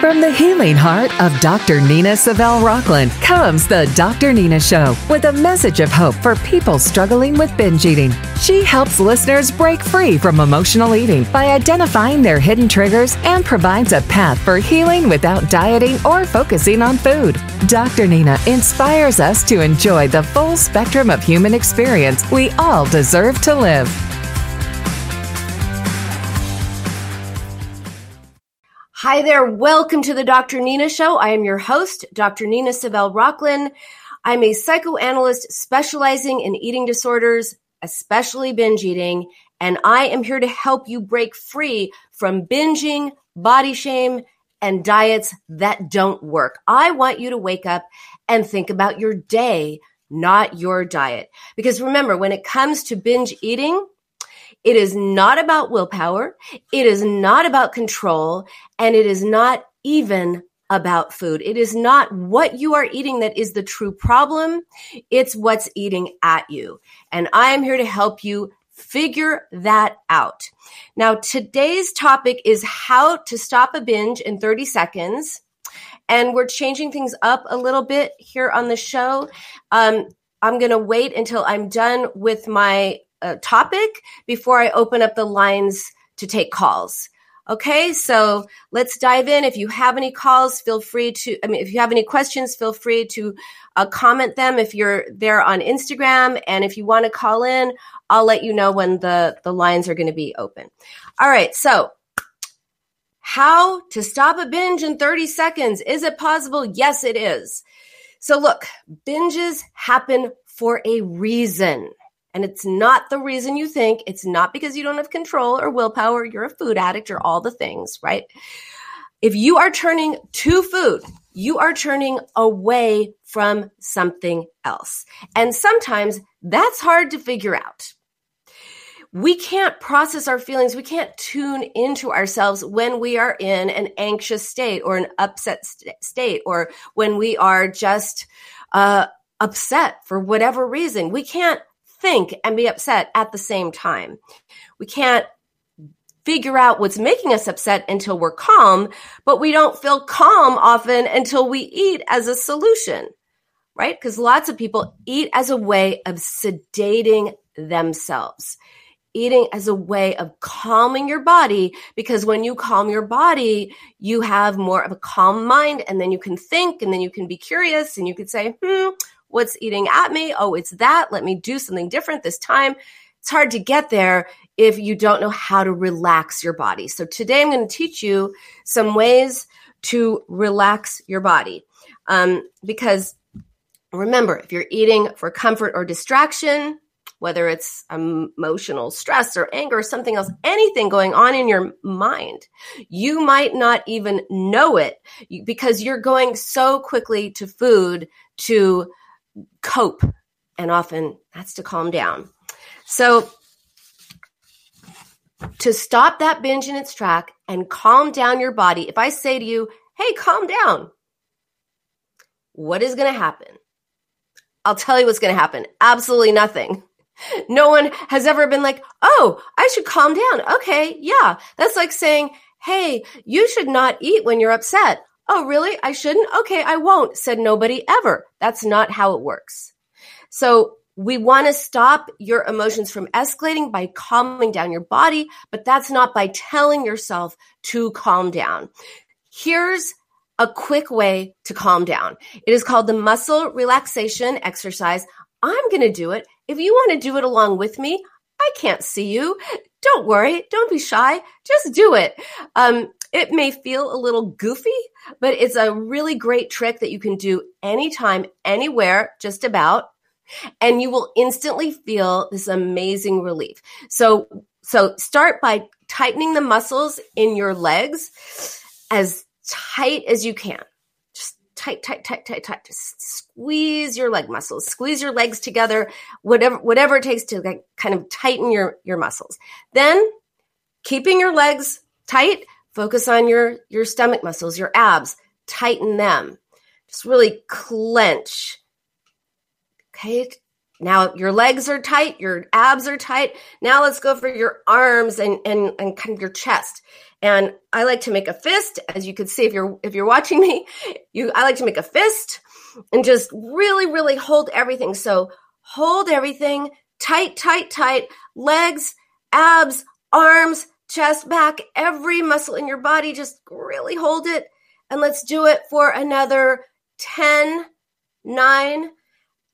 From the healing heart of Dr. Nina Savelle Rocklin comes the Dr. Nina Show with a message of hope for people struggling with binge eating. She helps listeners break free from emotional eating by identifying their hidden triggers and provides a path for healing without dieting or focusing on food. Dr. Nina inspires us to enjoy the full spectrum of human experience we all deserve to live. Hi there. Welcome to the Dr. Nina Show. I am your host, Dr. Nina Savelle Rocklin. I'm a psychoanalyst specializing in eating disorders, especially binge eating, and I am here to help you break free from binging, body shame, and diets that don't work. I want you to wake up and think about your day, not your diet. Because remember, when it comes to binge eating, it is not about willpower. It is not about control. And it is not even about food. It is not what you are eating that is the true problem. It's what's eating at you. And I am here to help you figure that out. Now, today's topic is how to stop a binge in 30 seconds. And we're changing things up a little bit here on the show. Um, I'm going to wait until I'm done with my uh, topic before I open up the lines to take calls. Okay, so let's dive in. If you have any calls, feel free to, I mean, if you have any questions, feel free to uh, comment them if you're there on Instagram. And if you want to call in, I'll let you know when the, the lines are going to be open. All right, so how to stop a binge in 30 seconds. Is it possible? Yes, it is. So look, binges happen for a reason. And it's not the reason you think. It's not because you don't have control or willpower. You're a food addict or all the things, right? If you are turning to food, you are turning away from something else. And sometimes that's hard to figure out. We can't process our feelings. We can't tune into ourselves when we are in an anxious state or an upset st- state or when we are just uh, upset for whatever reason. We can't think and be upset at the same time. We can't figure out what's making us upset until we're calm, but we don't feel calm often until we eat as a solution, right? Because lots of people eat as a way of sedating themselves. Eating as a way of calming your body because when you calm your body, you have more of a calm mind and then you can think and then you can be curious and you can say, hmm, what's eating at me. Oh, it's that. Let me do something different this time. It's hard to get there if you don't know how to relax your body. So today I'm going to teach you some ways to relax your body. Um, because remember, if you're eating for comfort or distraction, whether it's emotional stress or anger or something else, anything going on in your mind, you might not even know it because you're going so quickly to food to cope, and often that's to calm down. So, to stop that binge in its track and calm down your body, if I say to you, hey, calm down, what is going to happen? I'll tell you what's going to happen. Absolutely nothing. No one has ever been like, oh, I should calm down. Okay, yeah. That's like saying, hey, you should not eat when you're upset. Oh, really? I shouldn't? Okay, I won't, said nobody ever. That's not how it works. So we want to stop your emotions from escalating by calming down your body, but that's not by telling yourself to calm down. Here's a quick way to calm down. It is called the muscle relaxation exercise. I'm going to do it. If you want to do it along with me, I can't see you. Don't worry. Don't be shy. Just do it. Um, it may feel a little goofy, but it's a really great trick that you can do anytime, anywhere, just about. And you will instantly feel this amazing relief. So, so start by tightening the muscles in your legs as tight as you can. Just tight, tight, tight, tight, tight. Just squeeze your leg muscles, squeeze your legs together, whatever, whatever it takes to like kind of tighten your, your muscles. Then keeping your legs tight, Focus on your, your stomach muscles, your abs, tighten them. Just really clench. Okay. Now your legs are tight, your abs are tight. Now let's go for your arms and, and, and kind of your chest. And I like to make a fist, as you can see if you're if you're watching me, you I like to make a fist and just really, really hold everything. So hold everything tight, tight, tight, legs, abs, arms, chest, back, every muscle in your body. Just really hold it. And let's do it for another 10, 9,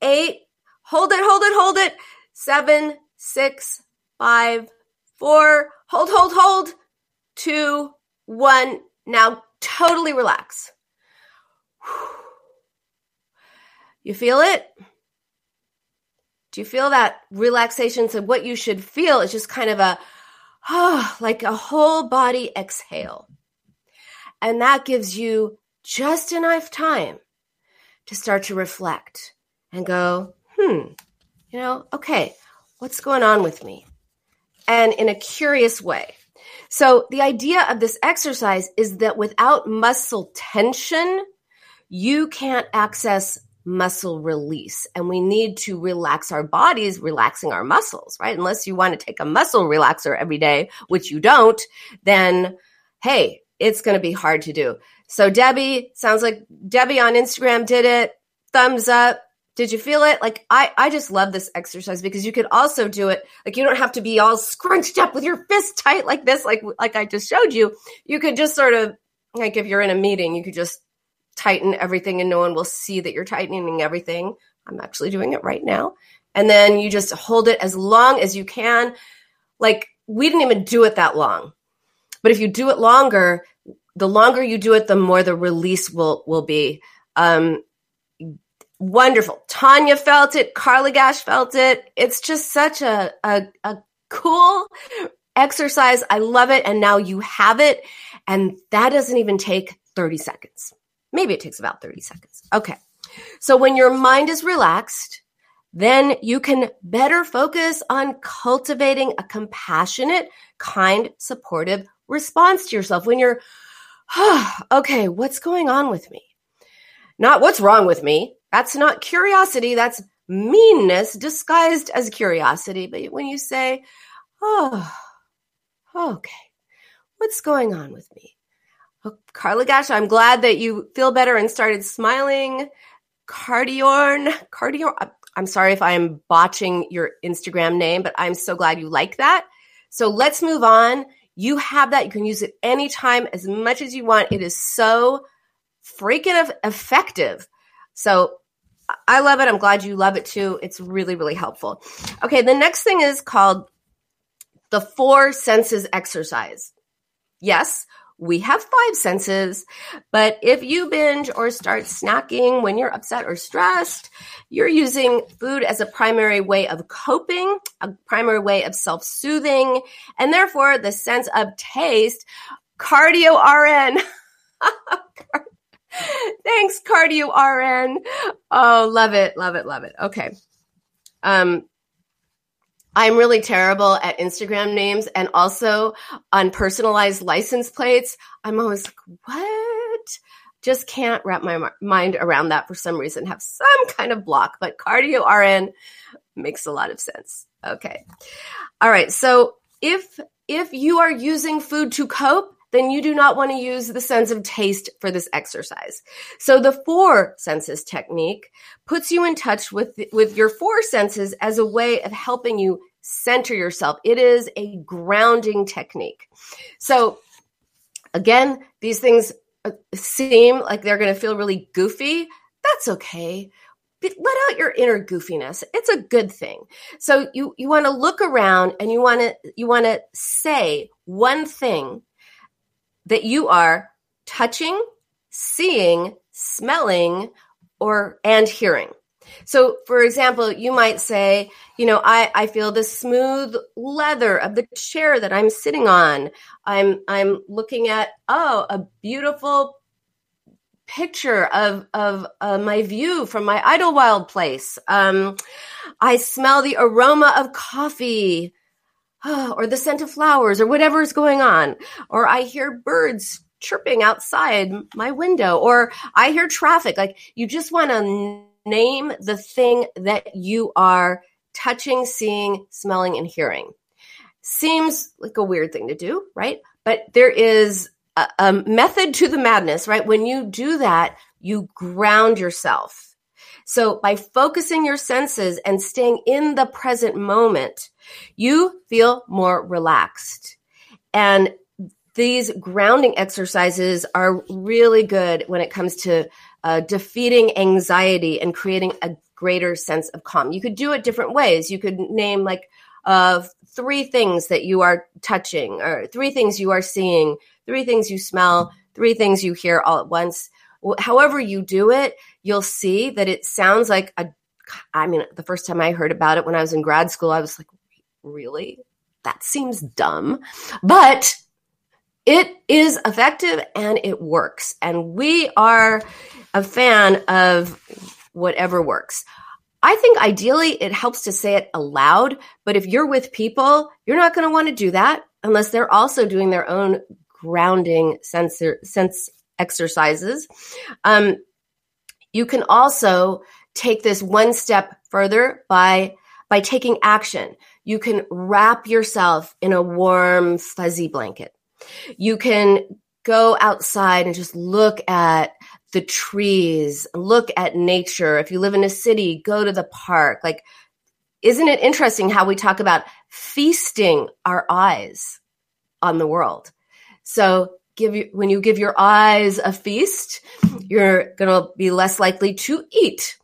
8. Hold it, hold it, hold it. 7, 6, 5, 4. Hold, hold, hold. 2, 1. Now totally relax. You feel it? Do you feel that relaxation? So, what you should feel is just kind of a, like a whole body exhale. And that gives you just enough time to start to reflect and go, hmm, you know, okay, what's going on with me? And in a curious way. So, the idea of this exercise is that without muscle tension, you can't access muscle release. And we need to relax our bodies, relaxing our muscles, right? Unless you want to take a muscle relaxer every day, which you don't, then hey, it's going to be hard to do. So Debbie, sounds like Debbie on Instagram did it. Thumbs up. Did you feel it? Like I, I just love this exercise because you could also do it. Like you don't have to be all scrunched up with your fist tight like this, like like I just showed you. You could just sort of like if you're in a meeting, you could just tighten everything and no one will see that you're tightening everything. I'm actually doing it right now. And then you just hold it as long as you can. Like we didn't even do it that long. But if you do it longer, the longer you do it, the more the release will will be. Um, wonderful. Tanya felt it. Carly Gash felt it. It's just such a, a, a cool exercise. I love it. And now you have it. And that doesn't even take 30 seconds. Maybe it takes about 30 seconds. Okay. So when your mind is relaxed, then you can better focus on cultivating a compassionate, kind, supportive response to yourself. When you're, oh, okay, what's going on with me? Not what's wrong with me. That's not curiosity. That's meanness disguised as curiosity. But when you say, oh, okay, what's going on with me? Oh, Carla Gash, I'm glad that you feel better and started smiling. Cardiorn, Cardiorn. I'm sorry if I'm botching your Instagram name, but I'm so glad you like that. So let's move on. You have that. You can use it anytime, as much as you want. It is so freaking effective. So I love it. I'm glad you love it too. It's really, really helpful. Okay, the next thing is called the four senses exercise. Yes, we have five senses, but if you binge or start snacking when you're upset or stressed, you're using food as a primary way of coping, a primary way of self soothing, and therefore the sense of taste, cardio RN. Thanks, cardio RN. Oh, love it, love it, love it. Okay. Um, I'm really terrible at Instagram names and also on personalized license plates. I'm always like, what? Just can't wrap my mind around that for some reason. Have some kind of block, but cardio RN makes a lot of sense. Okay. All right. So if if you are using food to cope, then you do not want to use the sense of taste for this exercise. So the four senses technique puts you in touch with, with your four senses as a way of helping you center yourself. It is a grounding technique. So again, these things uh, seem like they're going to feel really goofy. That's okay. But let out your inner goofiness. It's a good thing. So you you want to look around and you want to you want to say one thing that you are touching, seeing, smelling, or and hearing. So, for example, you might say, you know, I, I feel the smooth leather of the chair that I'm sitting on. I'm I'm looking at oh, a beautiful picture of of uh, my view from my Idyllwild place. Um, I smell the aroma of coffee or the scent of flowers or whatever is going on. Or I hear birds chirping outside my window or I hear traffic. Like you just want to name the thing that you are touching, seeing, smelling, and hearing. Seems like a weird thing to do, right? but there is a, a method to the madness, right? When you do that, you ground yourself. So by focusing your senses and staying in the present moment, you feel more relaxed. And these grounding exercises are really good when it comes to uh, defeating anxiety and creating a greater sense of calm. You could do it different ways. You could name like uh, three things that you are touching, or three things you are seeing, three things you smell, three things you hear all at once. However, you do it, you'll see that it sounds like a. I mean, the first time I heard about it when I was in grad school, I was like, really? That seems dumb. But it is effective and it works. And we are a fan of whatever works. I think ideally it helps to say it aloud, but if you're with people, you're not going to want to do that unless they're also doing their own grounding sensor, sense exercises. Um, you can also take this one step further by by taking action. You can wrap yourself in a warm fuzzy blanket. You can go outside and just look at the trees, look at nature. If you live in a city, go to the park. Like, isn't it interesting how we talk about feasting our eyes on the world? So, give you, when you give your eyes a feast, you're going to be less likely to eat.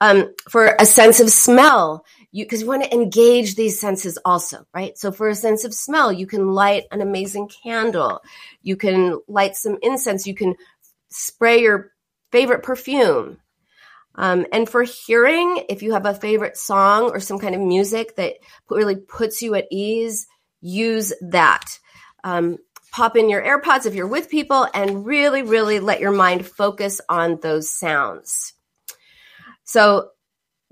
Um, for a sense of smell, you because you want to engage these senses also right? So for a sense of smell you can light an amazing candle. You can light some incense. You can spray your favorite perfume. Um, and for hearing if you have a favorite song or some kind of music that really puts you at ease use that. Um, pop in your airpods if you're with people and really really let your mind focus on those sounds. So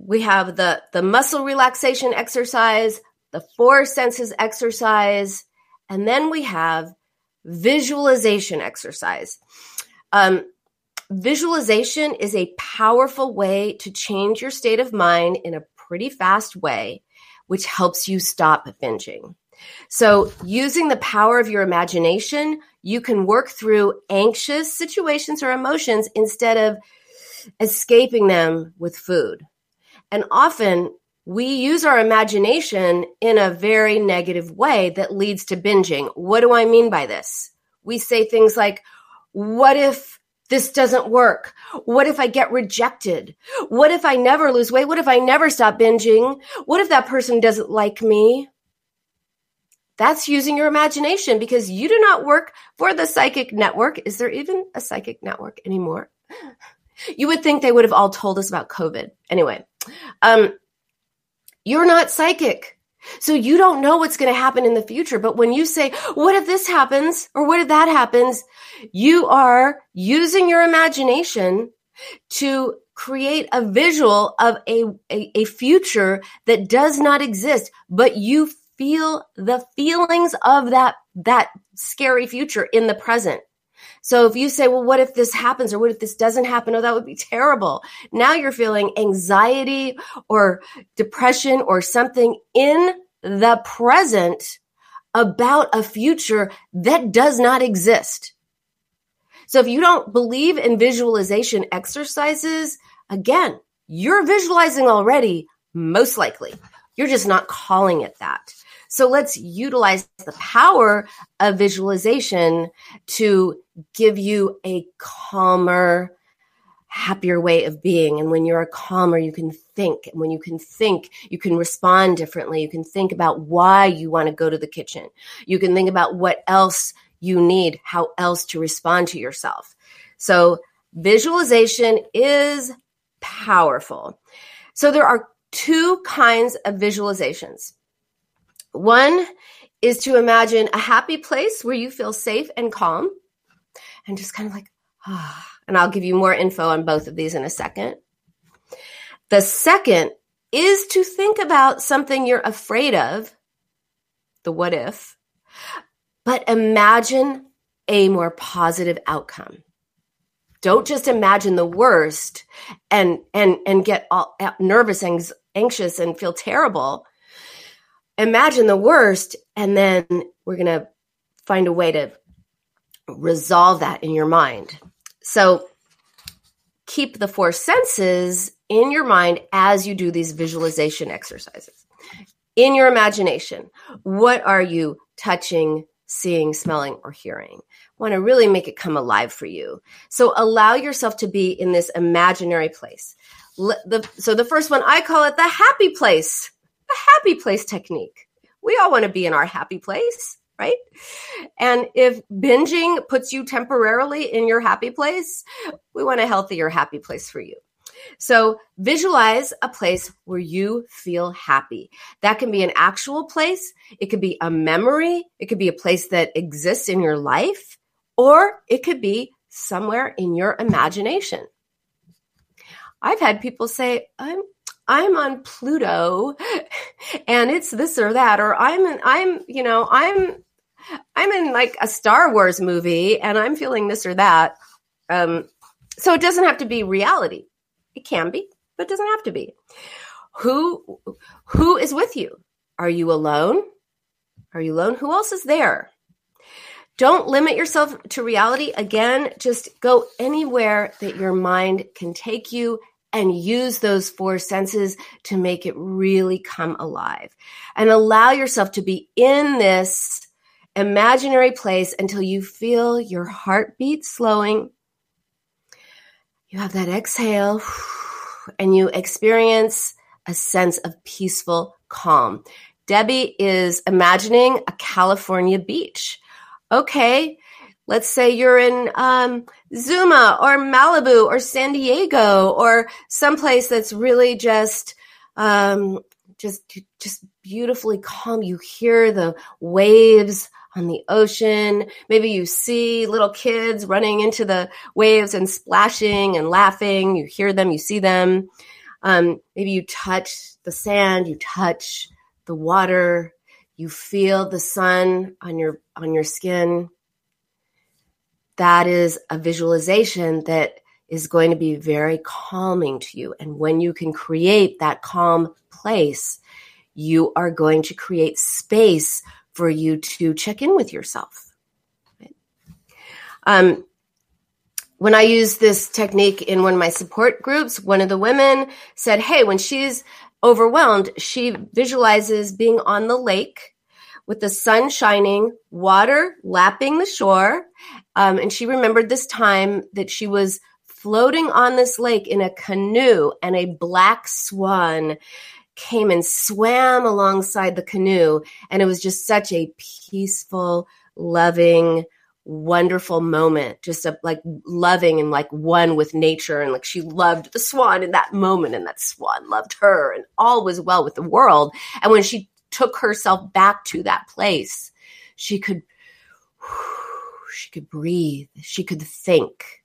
we have the the muscle relaxation exercise, the four senses exercise, and then we have visualization exercise. Um, visualization is a powerful way to change your state of mind in a pretty fast way, which helps you stop binging. So, using the power of your imagination, you can work through anxious situations or emotions instead of escaping them with food. And often we use our imagination in a very negative way that leads to binging. What do I mean by this? We say things like, what if this doesn't work? What if I get rejected? What if I never lose weight? What if I never stop binging? What if that person doesn't like me? That's using your imagination because you do not work for the psychic network. Is there even a psychic network anymore? You would think they would have all told us about COVID. Anyway, um, you're not psychic. So you don't know what's going to happen in the future. But when you say, what if this happens? Or what if that happens? You are using your imagination to create a visual of a, a, a future that does not exist, but you feel the feelings of that, that scary future in the present. So if you say, well, what if this happens or what if this doesn't happen? Oh, that would be terrible. Now you're feeling anxiety or depression or something in the present about a future that does not exist. So if you don't believe in visualization exercises, again, you're visualizing already, most likely. You're just not calling it that. So let's utilize the power of visualization to give you a calmer, happier way of being. And when you're calmer, you can think. And when you can think, you can respond differently. You can think about why you want to go to the kitchen. You can think about what else you need, how else to respond to yourself. So visualization is powerful. So there are two kinds of visualizations. One is to imagine a happy place where you feel safe and calm and just kind of like, ah. And I'll give you more info on both of these in a second. The second is to think about something you're afraid of, the what if, but imagine a more positive outcome. Don't just imagine the worst and and and get all nervous, and anxious, and feel terrible imagine the worst and then we're going to find a way to resolve that in your mind. So keep the four senses in your mind as you do these visualization exercises. In your imagination, what are you touching, seeing, smelling, or hearing? Want to really make it come alive for you. So allow yourself to be in this imaginary place. So the first one, I call it the happy place, the happy place technique. We all want to be in our happy place right? And if binging puts you temporarily in your happy place, we want a healthier happy place for you. So visualize a place where you feel happy. That can be an actual place. It could be a memory. It could be a place that exists in your life, or it could be somewhere in your imagination. I've had people say, I'm I'm on Pluto and it's this or that, or I'm, I'm, you know, I'm I'm in like a Star Wars movie and I'm feeling this or that. Um, so it doesn't have to be reality. It can be, but it doesn't have to be. Who who is with you? Are you alone? Are you alone? Who else is there? Don't limit yourself to reality. Again, just go anywhere that your mind can take you and use those four senses to make it really come alive. And allow yourself to be in this imaginary place until you feel your heartbeat slowing. You have that exhale and you experience a sense of peaceful calm. Debbie is imagining a California beach. Okay, let's say you're in um, Zuma or Malibu or San Diego or someplace that's really just um, just just beautifully calm. You hear the waves on the ocean. Maybe you see little kids running into the waves and splashing and laughing. You hear them, you see them. Um, maybe you touch the sand, you touch the water, you feel the sun on your on your skin. That is a visualization that is going to be very calming to you. And when you can create that calm place, you are going to create space for you to check in with yourself. Um, when I use this technique in one of my support groups, one of the women said, Hey, when she's overwhelmed, she visualizes being on the lake with the sun shining, water lapping the shore. Um, and she remembered this time that she was floating on this lake in a canoe and a black swan came and swam alongside the canoe. And it was just such a peaceful, loving, wonderful moment, just a, like loving and like one with nature. And like she loved the swan in that moment, and that swan loved her, and all was well with the world. And when she took herself back to that place, she could. She could breathe. She could think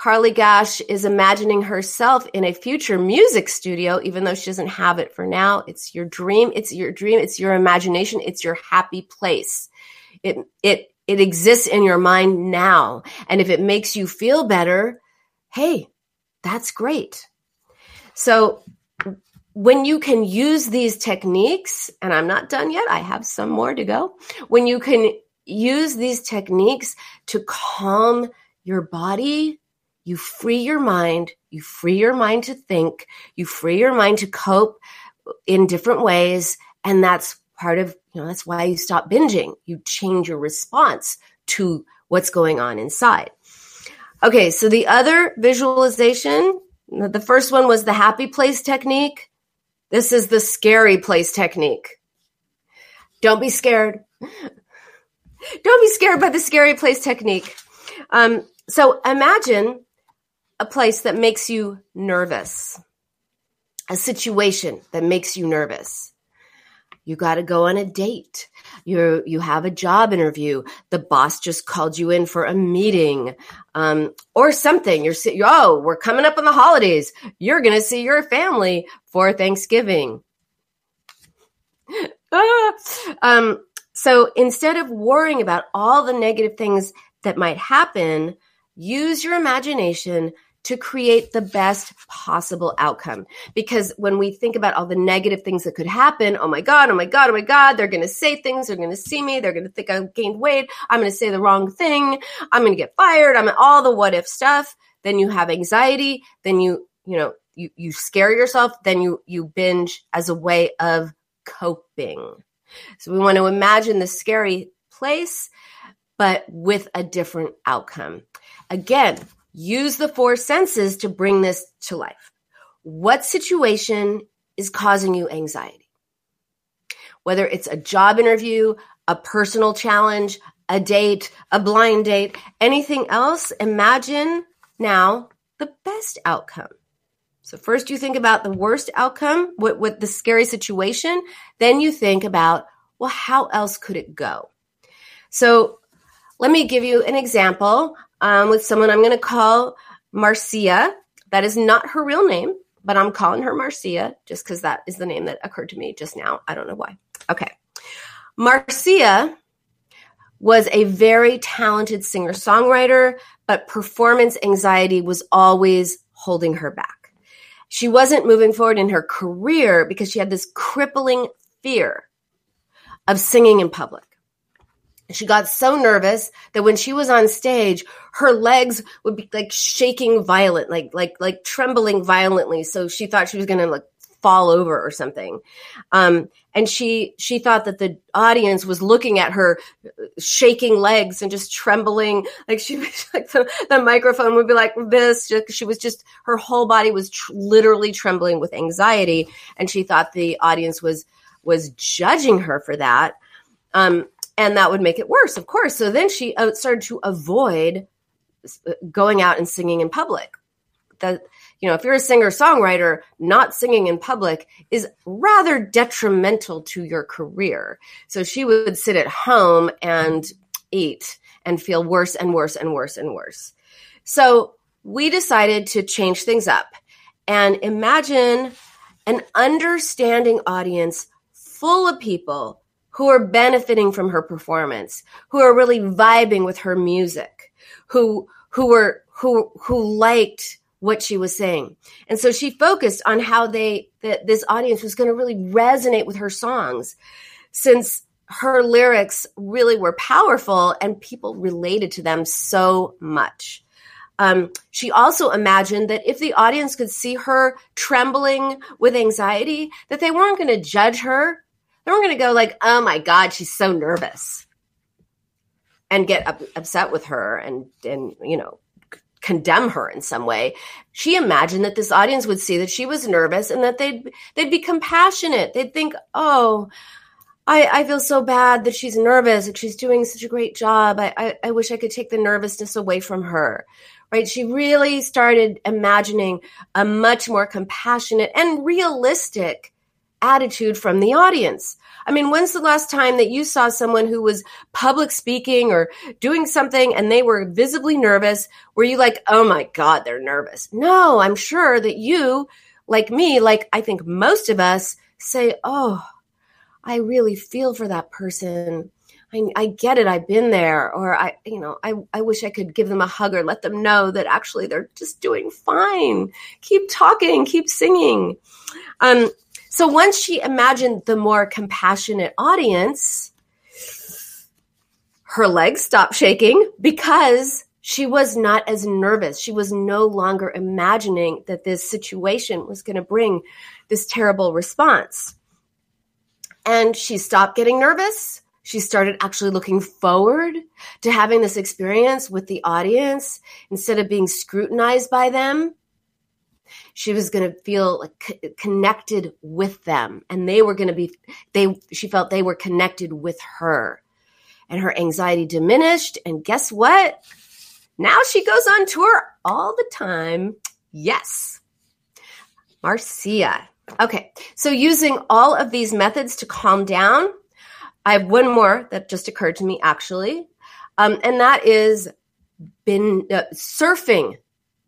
Carly Gash is imagining herself in a future music studio, even though she doesn't have it for now. It's your dream. It's your dream. It's your imagination. It's your happy place. It, it, it exists in your mind now. And if it makes you feel better, hey, that's great. So when you can use these techniques, and I'm not done yet, I have some more to go. When you can use these techniques to calm your body, you free your mind, you free your mind to think, you free your mind to cope in different ways. And that's part of, you know, that's why you stop binging. You change your response to what's going on inside. Okay, so the other visualization, the first one was the happy place technique. This is the scary place technique. Don't be scared. Don't be scared by the scary place technique. Um, so imagine a place that makes you nervous, a situation that makes you nervous. You got to go on a date. You you have a job interview. The boss just called you in for a meeting, um, or something. You're oh, we're coming up on the holidays. You're gonna see your family for Thanksgiving. ah, um, so instead of worrying about all the negative things that might happen, use your imagination to create the best possible outcome. Because when we think about all the negative things that could happen, oh my God, oh my God, oh my God, they're going to say things, they're going to see me, they're going to think I've gained weight, I'm going to say the wrong thing, I'm going to get fired, I'm all the what if stuff. Then you have anxiety, then you, you know, you, you scare yourself, then you, you binge as a way of coping. So we want to imagine the scary place, but with a different outcome. Again, use the four senses to bring this to life. What situation is causing you anxiety? Whether it's a job interview, a personal challenge, a date, a blind date, anything else, imagine now the best outcome. So first you think about the worst outcome with, with the scary situation. Then you think about, well, how else could it go? So let me give you an example um, with someone I'm going to call Marcia. That is not her real name, but I'm calling her Marcia just because that is the name that occurred to me just now. I don't know why. Okay. Marcia was a very talented singer songwriter, but performance anxiety was always holding her back. She wasn't moving forward in her career because she had this crippling fear of singing in public. She got so nervous that when she was on stage, her legs would be like shaking violent, like like like trembling violently. So she thought she was going to like fall over or something. Um, and she she thought that the audience was looking at her shaking legs and just trembling, like she was like the, the microphone would be like this. She was just her whole body was tr- literally trembling with anxiety, and she thought the audience was was judging her for that. Um, and that would make it worse, of course. So then she uh, started to avoid uh, going out and singing in public. That you know, if you're a singer songwriter, not singing in public is rather detrimental to your career. So she would sit at home and eat and feel worse and worse and worse and worse. So we decided to change things up and imagine an understanding audience full of people who are benefiting from her performance, who are really vibing with her music, who who were who who liked what she was saying. And so she focused on how they that this audience was going to really resonate with her songs since her lyrics really were powerful and people related to them so much. Um, she also imagined that if the audience could see her trembling with anxiety, that they weren't going to judge her then we're going to go like, oh my God, she's so nervous and get up, upset with her and, and, you know, condemn her in some way. She imagined that this audience would see that she was nervous and that they'd, they'd be compassionate. They'd think, oh, I, I feel so bad that she's nervous. That she's doing such a great job. I, I, I wish I could take the nervousness away from her right? She really started imagining a much more compassionate and realistic attitude from the audience. I mean, when's the last time that you saw someone who was public speaking or doing something and they were visibly nervous? Were you like, oh my God, they're nervous? No, I'm sure that you, like me, like I think most of us, say, oh, I really feel for that person. I, I, get it. I've been there. Or I, you know, I, I wish I could give them a hug or let them know that actually they're just doing fine. Keep talking, keep singing. Um, so once she imagined the more compassionate audience, her legs stopped shaking because she was not as nervous. She was no longer imagining that this situation was going to bring this terrible response. And she stopped getting nervous. She started actually looking forward to having this experience with the audience instead of being scrutinized by them she was going to feel like c- connected with them and they were going to be they she felt they were connected with her. And her anxiety diminished and guess what? Now she goes on tour all the time. Yes. Marcia. Okay so using all of these methods to calm down i have one more that just occurred to me actually. Um, and that is bin, uh, surfing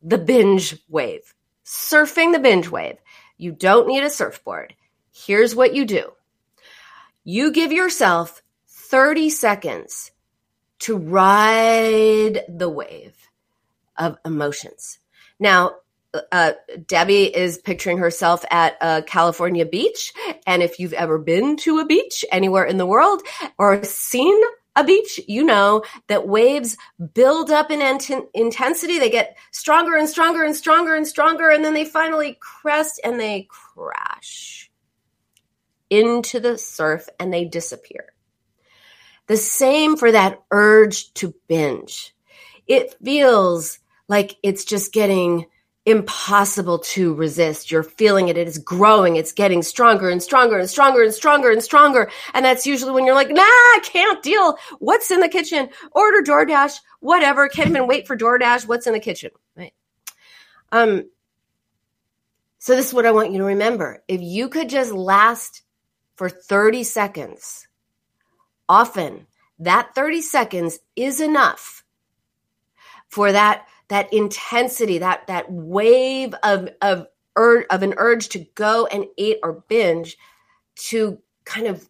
the binge wave surfing the binge wave. You don't need a surfboard. Here's what you do you give yourself 30 seconds to ride the wave of emotions. Now, uh, Debbie is picturing herself at a California beach. And if you've ever been to a beach anywhere in the world or seen a beach, you know that waves build up in int- intensity. They get stronger and stronger and stronger and stronger. And then they finally crest and they crash into the surf and they disappear. The same for that urge to binge. It feels like it's just getting impossible to resist. You're feeling it. It is growing. It's getting stronger and stronger and stronger and stronger and stronger. And that's usually when you're like, nah, I can't deal. What's in the kitchen? Order DoorDash, whatever. Can't even wait for DoorDash. What's in the kitchen? Right. Um, so this is what I want you to remember. If you could just last for 30 seconds, often that 30 seconds is enough for that that intensity, that that wave of of ur- of an urge to go and eat or binge to kind of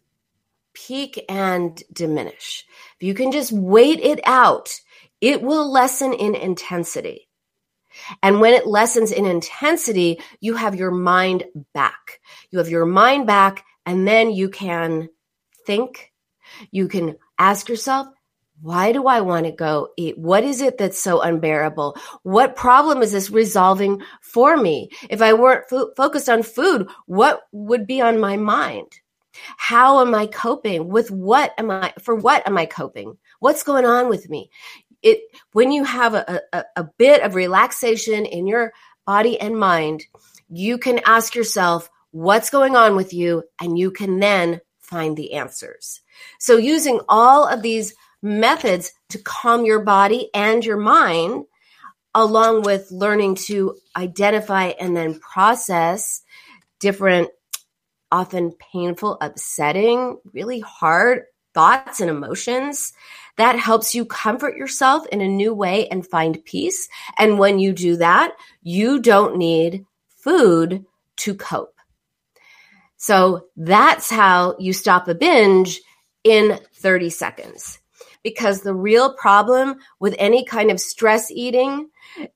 peak and diminish. If you can just wait it out, it will lessen in intensity. And when it lessens in intensity, you have your mind back. You have your mind back, and then you can think. You can ask yourself, why do I want to go eat? What is it that's so unbearable? What problem is this resolving for me? If I weren't fo- focused on food, what would be on my mind? How am I coping? With what am I, for what am I coping? What's going on with me? It, when you have a, a, a bit of relaxation in your body and mind, you can ask yourself, what's going on with you? And you can then find the answers. So using all of these methods to calm your body and your mind, along with learning to identify and then process different, often painful, upsetting, really hard thoughts and emotions. That helps you comfort yourself in a new way and find peace. And when you do that, you don't need food to cope. So that's how you stop a binge in 30 seconds because the real problem with any kind of stress eating,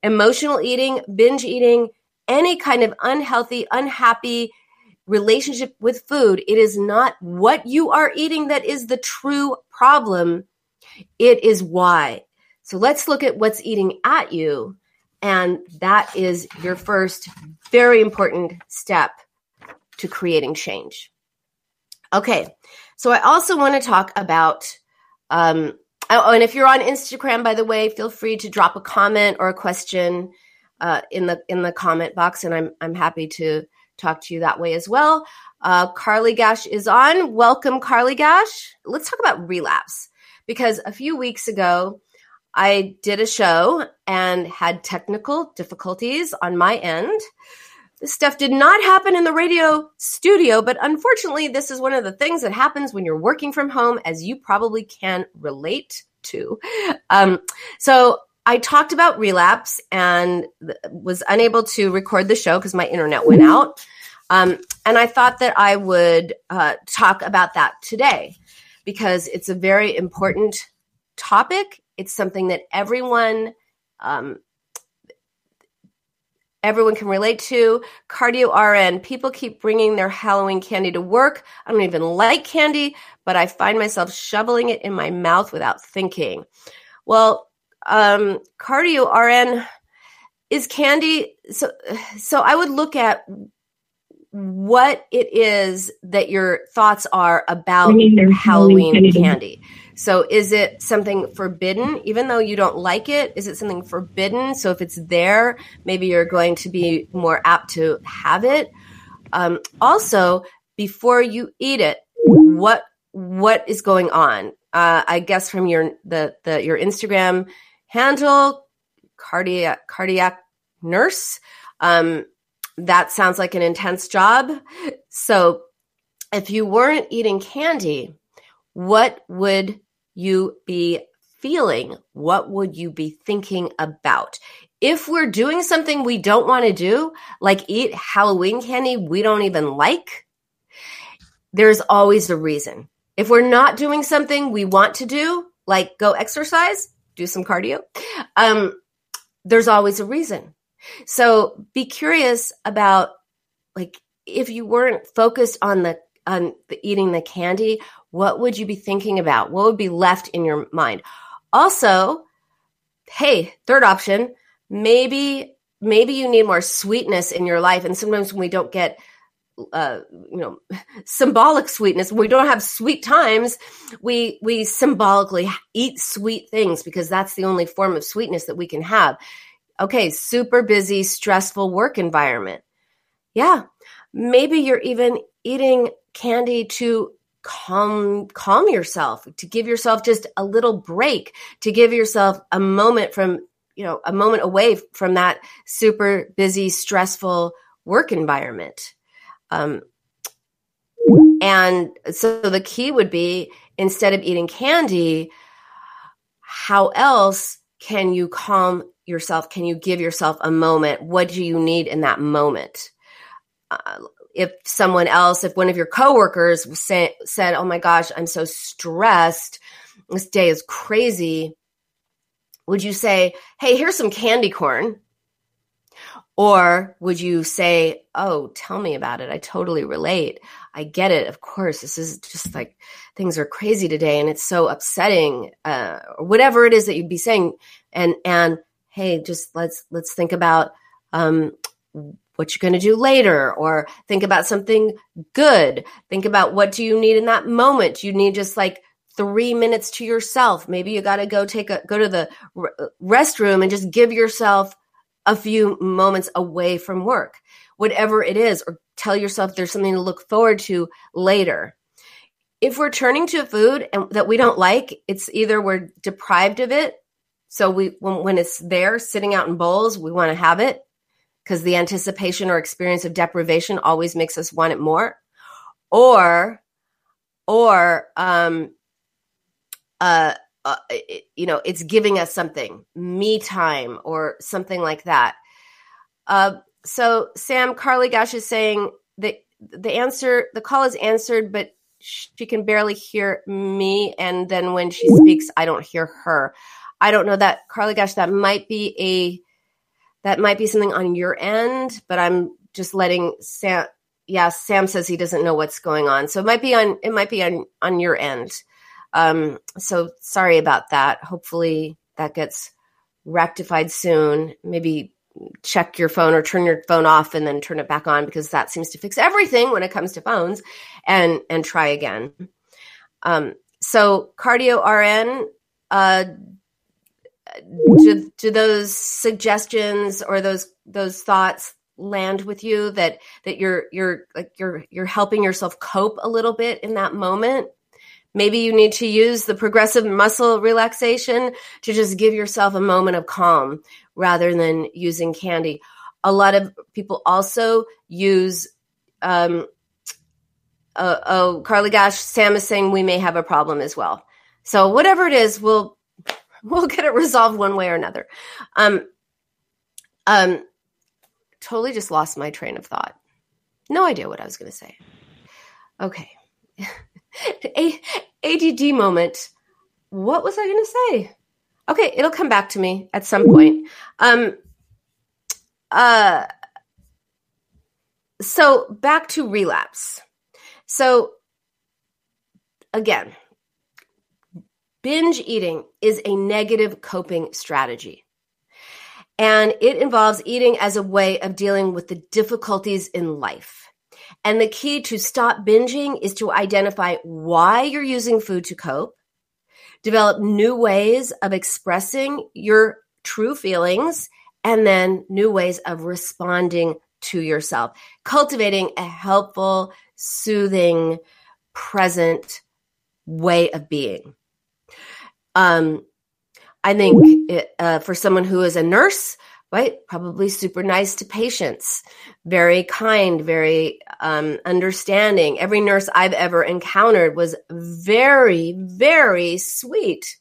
emotional eating, binge eating, any kind of unhealthy, unhappy relationship with food, it is not what you are eating that is the true problem. It is why. So let's look at what's eating at you. And that is your first very important step to creating change. Okay, so I also want to talk about um, oh, and if you're on Instagram, by the way, feel free to drop a comment or a question uh, in the in the comment box, and I'm I'm happy to talk to you that way as well. Uh, Carly Gash is on. Welcome, Carly Gash. Let's talk about relapse because a few weeks ago I did a show and had technical difficulties on my end. This stuff did not happen in the radio studio, but unfortunately, this is one of the things that happens when you're working from home, as you probably can relate to. Um, so I talked about relapse and was unable to record the show because my internet went out. Um, and I thought that I would uh, talk about that today because it's a very important topic. It's something that everyone um, everyone can relate to. Cardio RN. People keep bringing their Halloween candy to work. I don't even like candy, but I find myself shoveling it in my mouth without thinking. Well, um, Cardio RN is candy. So, so I would look at what it is that your thoughts are about Halloween, Halloween candy. candy. So is it something forbidden, even though you don't like it? Is it something forbidden? So if it's there, maybe you're going to be more apt to have it. Um, also, before you eat it, what what is going on? Uh, I guess from your the the your Instagram handle, cardiac cardiac nurse. Um, that sounds like an intense job. So if you weren't eating candy, what would you be feeling? What would you be thinking about? If we're doing something we don't want to do, like eat Halloween candy we don't even like, there's always a reason. If we're not doing something we want to do, like go exercise, do some cardio, um, there's always a reason. So be curious about like if you weren't focused on the on the, eating the candy, what would you be thinking about? What would be left in your mind? Also, hey, third option, maybe maybe you need more sweetness in your life and sometimes when we don't get uh, you know symbolic sweetness we don't have sweet times we we symbolically eat sweet things because that's the only form of sweetness that we can have okay super busy stressful work environment. Yeah maybe you're even eating candy to calm calm yourself to give yourself just a little break to give yourself a moment from you know a moment away from that super busy stressful work environment. Um, and so the key would be instead of eating candy how else can you calm yourself can you give yourself a moment what do you need in that moment uh, if someone else, if one of your coworkers say, said, "Oh my gosh, I'm so stressed. This day is crazy." Would you say, "Hey, here's some candy corn?" Or would you say, "Oh, tell me about it. I totally relate. I get it. Of course, this is just like things are crazy today and it's so upsetting." Uh, or whatever it is that you'd be saying and and hey, just let's let's think about um what you're going to do later or think about something good. Think about what do you need in that moment? You need just like three minutes to yourself? Maybe you got to go take a go to the restroom and just give yourself a few moments away from work. Whatever it is or tell yourself there's something to look forward to later. If we're turning to food and that we don't like it's either we're deprived of it so we when, when it's there sitting out in bowls we want to have it because the anticipation or experience of deprivation always makes us want it more. Or or um uh, uh it, you know it's giving us something me time or something like that. Uh so sam carly gash is saying that the answer the call is answered but she can barely hear me and then when she speaks i don't hear her i don't know that carly gash that might be a that might be something on your end, but I'm just letting Sam. Yeah, Sam says he doesn't know what's going on, so it might be on it might be on on your end. Um, so sorry about that. Hopefully that gets rectified soon. Maybe check your phone or turn your phone off and then turn it back on because that seems to fix everything when it comes to phones. And and try again. Um, so cardio RN. Uh, do, do those suggestions or those those thoughts land with you that that you're you're like you're you're helping yourself cope a little bit in that moment? Maybe you need to use the progressive muscle relaxation to just give yourself a moment of calm rather than using candy. A lot of people also use um uh, oh carly gash sam is saying we may have a problem as well. So whatever it is we'll we'll get it resolved one way or another. Um, um, totally just lost my train of thought. No idea what I was going to say. Okay. A- ADD moment. What was I going to say? Okay, it'll come back to me at some point. Um, uh, so back to relapse. So again, Binge eating is a negative coping strategy. And it involves eating as a way of dealing with the difficulties in life. And the key to stop binging is to identify why you're using food to cope, develop new ways of expressing your true feelings, and then new ways of responding to yourself, cultivating a helpful, soothing, present way of being. Um, I think it, uh, for someone who is a nurse, right, probably super nice to patients, very kind, very um, understanding. Every nurse I've ever encountered was very, very sweet.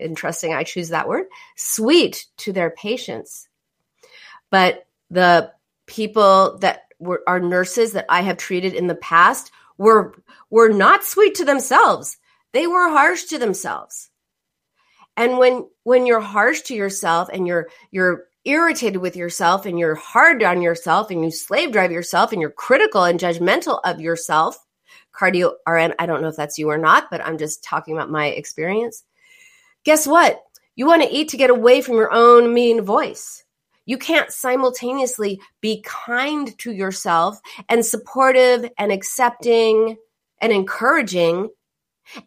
Interesting, I choose that word sweet to their patients. But the people that were are nurses that I have treated in the past were were not sweet to themselves. They were harsh to themselves and when when you're harsh to yourself and you're you're irritated with yourself and you're hard on yourself and you slave drive yourself and you're critical and judgmental of yourself, cardio RN, I don't know if that's you or not, but I'm just talking about my experience. Guess what? You want to eat to get away from your own mean voice. You can't simultaneously be kind to yourself and supportive and accepting and encouraging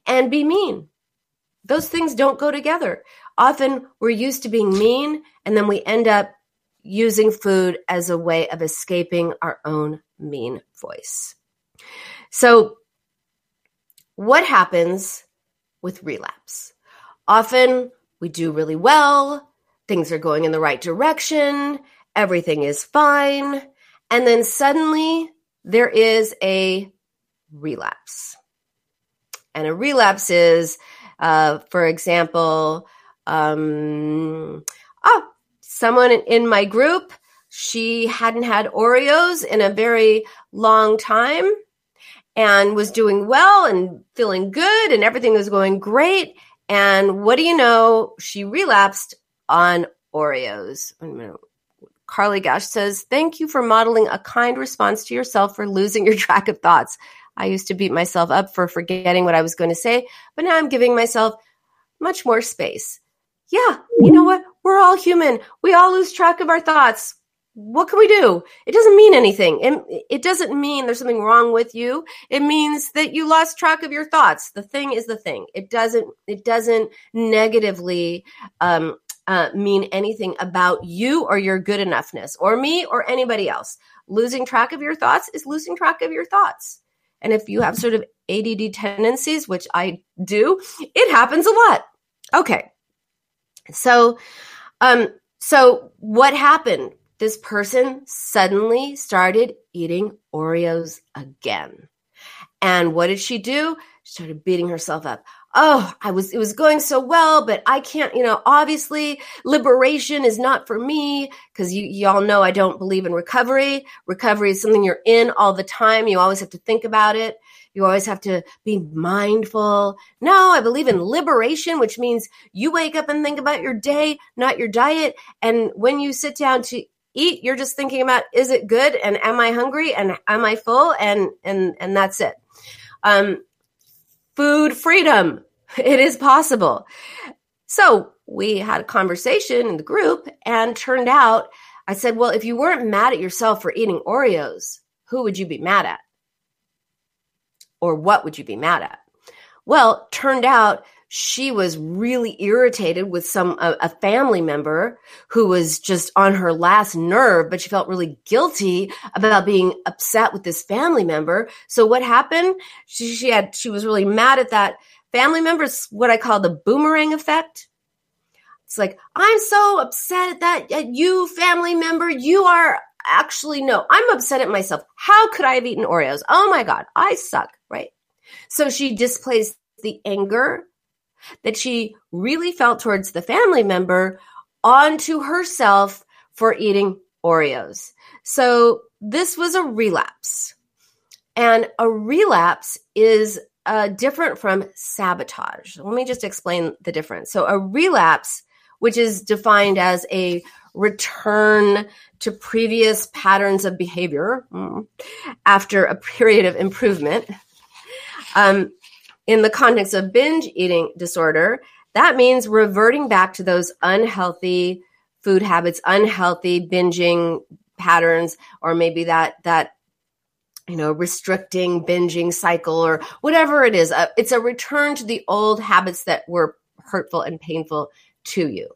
and be mean. Those things don't go together. Often we're used to being mean and then we end up using food as a way of escaping our own mean voice. So, what happens with relapse? Often we do really well, things are going in the right direction, everything is fine, and then suddenly there is a relapse. And a relapse is, uh, for example, um, oh, someone in my group, she hadn't had Oreos in a very long time and was doing well and feeling good and everything was going great. And what do you know? She relapsed on Oreos. Carly Gash says, Thank you for modeling a kind response to yourself for losing your track of thoughts. I used to beat myself up for forgetting what I was going to say, but now I'm giving myself much more space. Yeah, you know what? We're all human. We all lose track of our thoughts. What can we do? It doesn't mean anything. It, it doesn't mean there's something wrong with you. It means that you lost track of your thoughts. The thing is the thing. It doesn't. It doesn't negatively um, uh, mean anything about you or your good enoughness or me or anybody else. Losing track of your thoughts is losing track of your thoughts. And if you have sort of ADD tendencies, which I do, it happens a lot. Okay. So, um, so what happened? This person suddenly started eating Oreos again. And what did she do? She started beating herself up oh, I was, it was going so well, but I can't, you know, obviously liberation is not for me because you, y'all know I don't believe in recovery. Recovery is something you're in all the time. You always have to think about it. You always have to be mindful. No, I believe in liberation, which means you wake up and think about your day, not your diet. And when you sit down to eat, you're just thinking about, is it good? And am I hungry? And am I full? And, and, and that's it. Um, food freedom. It is possible. So we had a conversation in the group and turned out I said, Well, if you weren't mad at yourself for eating Oreos, who would you be mad at? Or what would you be mad at? Well, turned out she was really irritated with some a, a, family member who was just on her last nerve but she felt really guilty about being upset with this family member. So what happened? She, she had she was really mad at that family member it's what i call the boomerang effect. It's like i'm so upset at that at you family member. You are actually no i'm upset at myself. How could i have eaten oreos? Oh my god i suck right? So she displays the anger that she really felt towards the family member onto herself for eating Oreos. So this was a relapse. And a relapse is uh, different from sabotage. Let me just explain the difference. So, a relapse, which is defined as a return to previous patterns of behavior mm, after a period of improvement, um, in the context of binge eating disorder, that means reverting back to those unhealthy food habits, unhealthy binging patterns, or maybe that that you know restricting binging cycle or whatever it is. Uh, it's a return to the old habits that were hurtful and painful to you.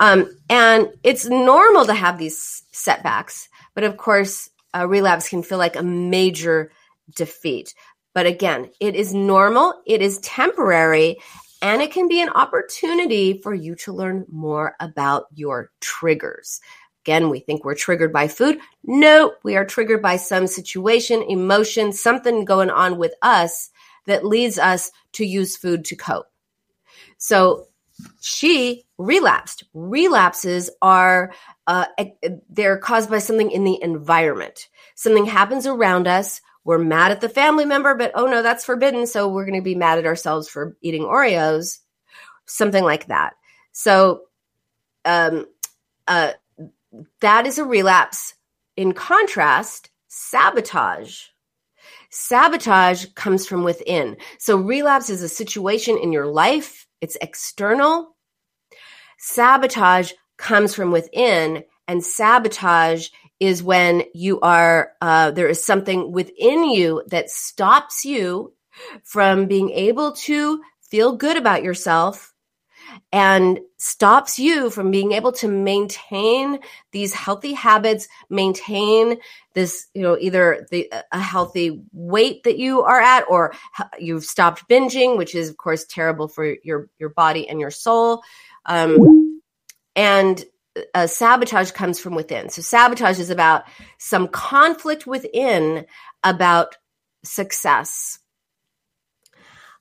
Um, and it's normal to have these setbacks, but of course, a relapse can feel like a major defeat. But again, it is normal, it is temporary, and it can be an opportunity for you to learn more about your triggers. Again, we think we're triggered by food. No, we are triggered by some situation, emotion, something going on with us that leads us to use food to cope. So she relapsed. Relapses are uh, they're caused by something in the environment. Something happens around us we're mad at the family member, but oh no, that's forbidden. So we're going to be mad at ourselves for eating Oreos, something like that. So, um, uh, that is a relapse. In contrast, sabotage. Sabotage comes from within. So relapse is a situation in your life. It's external. Sabotage comes from within and sabotage is when you are uh, there is something within you that stops you from being able to feel good about yourself and stops you from being able to maintain these healthy habits maintain this you know either the a healthy weight that you are at or you've stopped binging which is of course terrible for your your body and your soul. Um, and uh, sabotage comes from within. So sabotage is about some conflict within about success.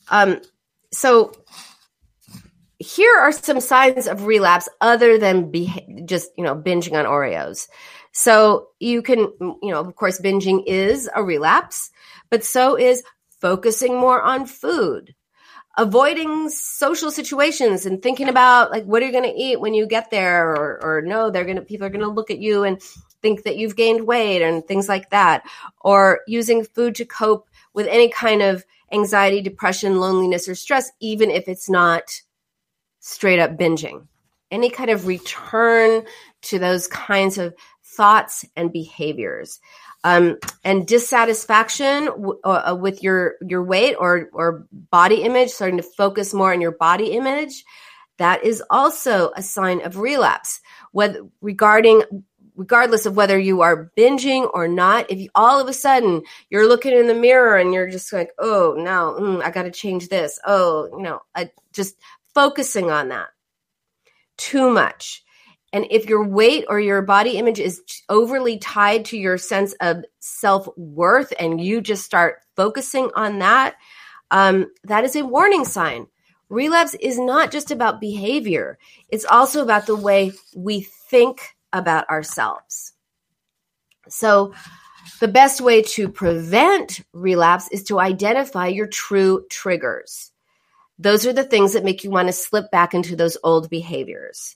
Um, so here are some signs of relapse other than be- just you know binging on Oreos. So you can you know of course binging is a relapse, but so is focusing more on food avoiding social situations and thinking about like what are you going to eat when you get there? Or or no they're going to people are going to look at you and think that you've gained weight and things like that. Or using food to cope with any kind of anxiety depression loneliness or stress even if it's not straight up binging. Any kind of return to those kinds of thoughts and behaviors um, and dissatisfaction w- uh, uh, with your your weight or or body image, starting to focus more on your body image, that is also a sign of relapse. Whether regarding regardless of whether you are binging or not, if you, all of a sudden you're looking in the mirror and you're just like, oh no, mm, I got to change this. Oh, you know, I, just focusing on that too much and if your weight or your body image is overly tied to your sense of self worth and you just start focusing on that, um, that is a warning sign. Relapse is not just about behavior, it's also about the way we think about ourselves. So, the best way to prevent relapse is to identify your true triggers. Those are the things that make you want to slip back into those old behaviors.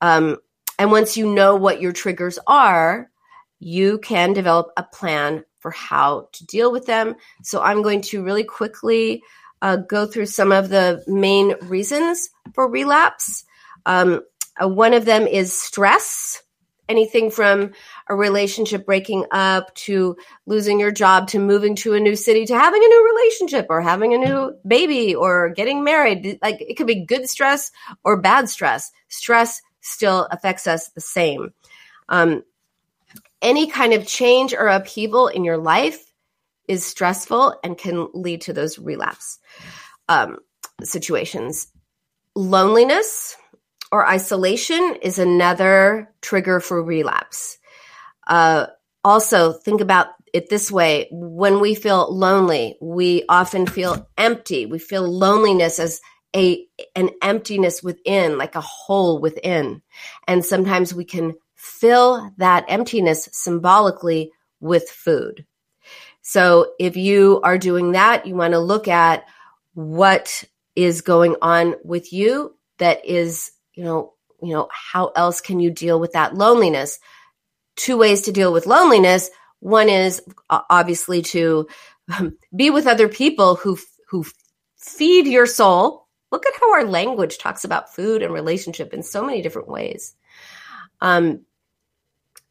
Um, and once you know what your triggers are, you can develop a plan for how to deal with them. So I'm going to really quickly uh, go through some of the main reasons for relapse. Um, uh, one of them is stress. Anything from a relationship breaking up to losing your job to moving to a new city to having a new relationship or having a new baby or getting married. Like it could be good stress or bad stress. Stress still affects us the same. Um, any kind of change or upheaval in your life is stressful and can lead to those relapse um, situations. Loneliness or isolation is another trigger for relapse. Uh, also, think about it this way when we feel lonely, we often feel empty. We feel loneliness as a an emptiness within like a hole within. And sometimes we can fill that emptiness symbolically with food. So if you are doing that you want to look at what is going on with you that is you know you know how else can you deal with that loneliness? Two ways to deal with loneliness. One is obviously to um, be with other people who who feed your soul look at how our language talks about food and relationship in so many different ways. Um,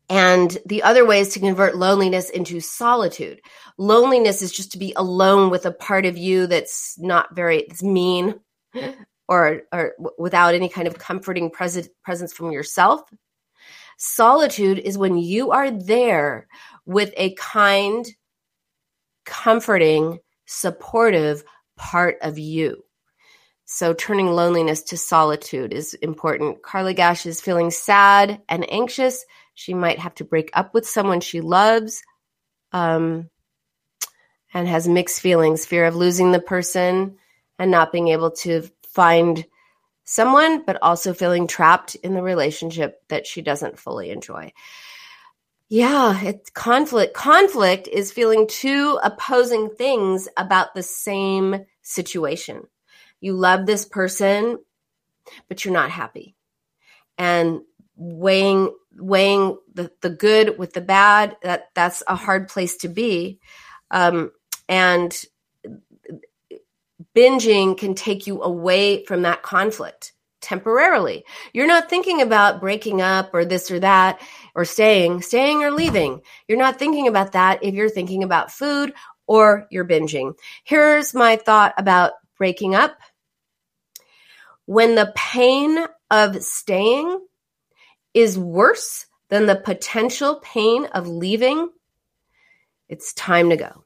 and the other way is to convert loneliness into solitude. Loneliness is just to be alone with a part of you that's not very, it's mean or, or without any kind of comforting pres- presence from yourself. Solitude is when you are there with a kind, comforting, supportive part of you. So turning loneliness to solitude is important. Carly Gash is feeling sad and anxious. She might have to break up with someone she loves um, and has mixed feelings fear of losing the person and not being able to find someone, but also feeling trapped in the relationship that she doesn't fully enjoy. Yeah, it's conflict. Conflict is feeling two opposing things about the same situation you love this person, but you're not happy. And weighing weighing the, the good with the bad that that's a hard place to be. Um, and binging can take you away from that conflict temporarily. You're not thinking about breaking up or this or that or staying staying or leaving. You're not thinking about that if you're thinking about food or you're binging. Here's my thought about breaking up when the pain of staying is worse than the potential pain of leaving, it's time to go.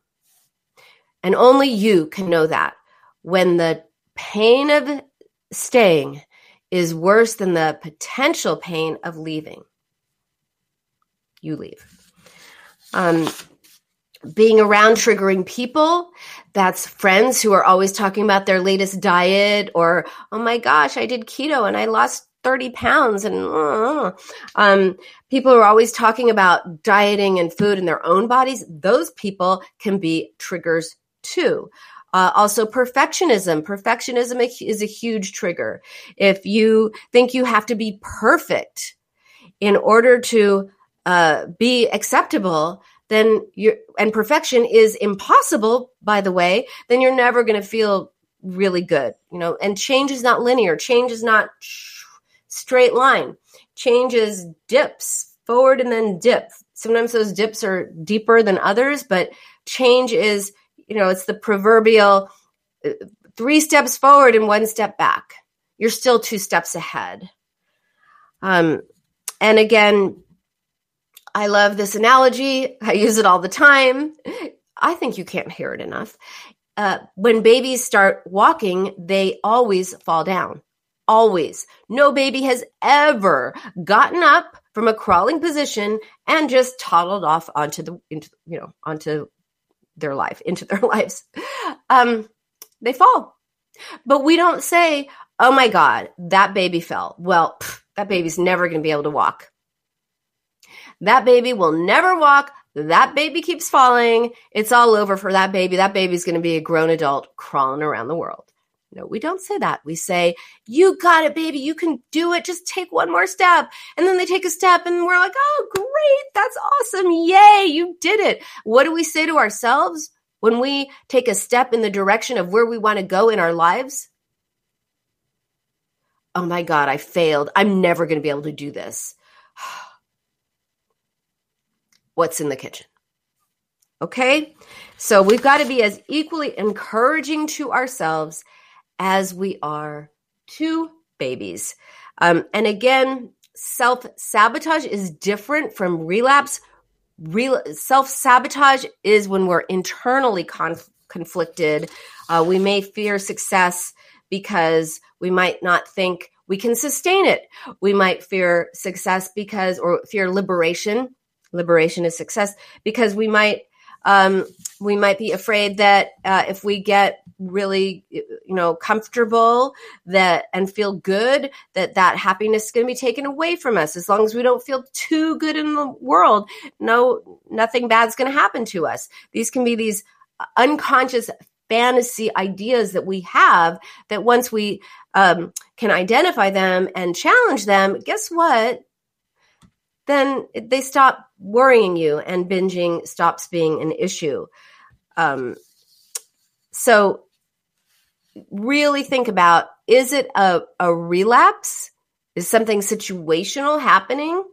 And only you can know that when the pain of staying is worse than the potential pain of leaving. You leave. Um, being around triggering people, that's friends who are always talking about their latest diet or, oh my gosh, I did keto and I lost 30 pounds and uh, um, people are always talking about dieting and food in their own bodies. Those people can be triggers too. Uh, also perfectionism. Perfectionism is a huge trigger. If you think you have to be perfect in order to uh, be acceptable then you're, and perfection is impossible by the way then you're never going to feel really good you know and change is not linear change is not straight line. Changes dips forward and then dip. Sometimes those dips are deeper than others, but change is, you know, it's the proverbial uh, three steps forward and one step back. You're still two steps ahead. Um, and again, I love this analogy. I use it all the time. I think you can't hear it enough. Uh, when babies start walking, they always fall down always. No baby has ever gotten up from a crawling position and just toddled off onto the into you know onto their life into their lives. Um, they fall, but we don't say, "Oh my God, that baby fell." Well, pff, that baby's never going to be able to walk. That baby will never walk. That baby keeps falling. It's all over for that baby. That baby's going to be a grown adult crawling around the world. No, we don't say that. We say, You got it, baby. You can do it. Just take one more step. And then they take a step and we're like, Oh, great. That's awesome. Yay. You did it. What do we say to ourselves when we take a step in the direction of where we want to go in our lives? Oh my God, I failed. I'm never going to be able to do this. Oh, What's in the kitchen? Okay. So we've got to be as equally encouraging to ourselves as we are to babies. Um, and again, self sabotage is different from relapse. Self sabotage is when we're internally conf- conflicted. Uh, we may fear success because we might not think we can sustain it. We might fear success because, or fear liberation. Liberation is success because we might um, we might be afraid that uh, if we get really you know comfortable that and feel good that that happiness is going to be taken away from us. As long as we don't feel too good in the world no nothing bad's going to happen to us. These can be these unconscious fantasy ideas that we have that once we um, can identify them and challenge them guess what then they stop worrying you and binging stops being an issue um, so really think about is it a, a relapse? Is something situational happening?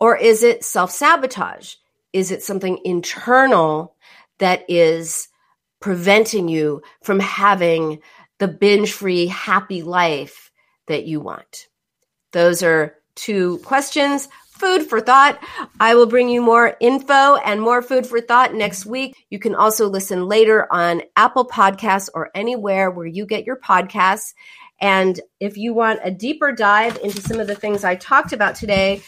Or is it self sabotage? Is it something internal that is preventing you from having the binge free, happy life that you want? Those are two questions food for thought. I will bring you more info and more food for thought next week. You can also listen later on Apple Podcasts or anywhere where you get your podcasts. And if you want a deeper dive into some of the things I talked about today,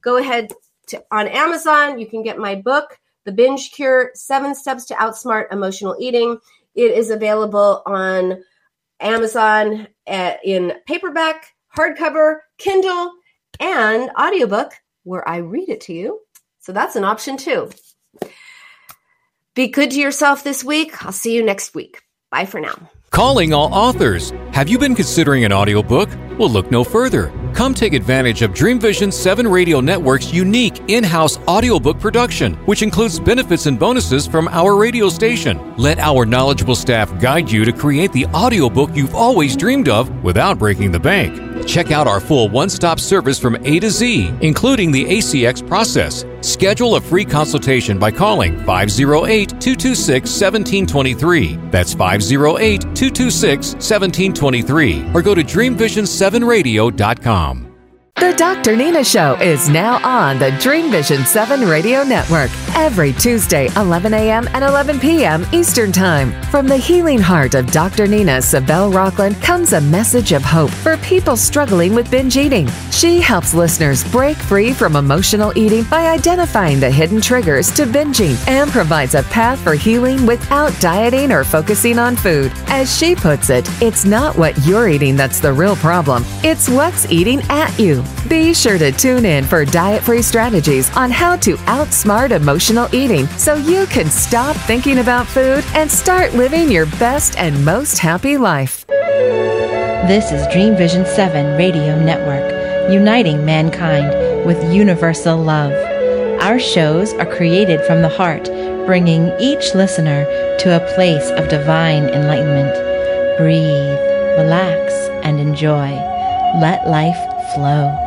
go ahead to on Amazon. You can get my book, The Binge Cure: Seven Steps to Outsmart Emotional Eating. It is available on Amazon uh, in paperback, hardcover, Kindle, and audiobook where I read it to you. So that's an option too. Be good to yourself this week. I'll see you next week. Bye for now. Calling all authors. Have you been considering an audiobook? Well, look no further. Come take advantage of Dream Vision 7 Radio Network's unique in house audiobook production, which includes benefits and bonuses from our radio station. Let our knowledgeable staff guide you to create the audiobook you've always dreamed of without breaking the bank. Check out our full one stop service from A to Z, including the ACX process. Schedule a free consultation by calling 508 226 1723. That's 508 226 1723. Or go to dreamvision7radio.com. The Dr. Nina Show is now on the Dream Vision 7 Radio Network every Tuesday, 11 a.m. and 11 p.m. Eastern Time. From the healing heart of Dr. Nina Savelle Rocklin comes a message of hope for people struggling with binge eating. She helps listeners break free from emotional eating by identifying the hidden triggers to binging and provides a path for healing without dieting or focusing on food. As she puts it, it's not what you're eating that's the real problem, it's what's eating at you. Be sure to tune in for diet free strategies on how to outsmart emotional eating so you can stop thinking about food and start living your best and most happy life. This is Dream Vision 7 Radio Network, uniting mankind with universal love. Our shows are created from the heart, bringing each listener to a place of divine enlightenment. Breathe, relax, and enjoy. Let life flow.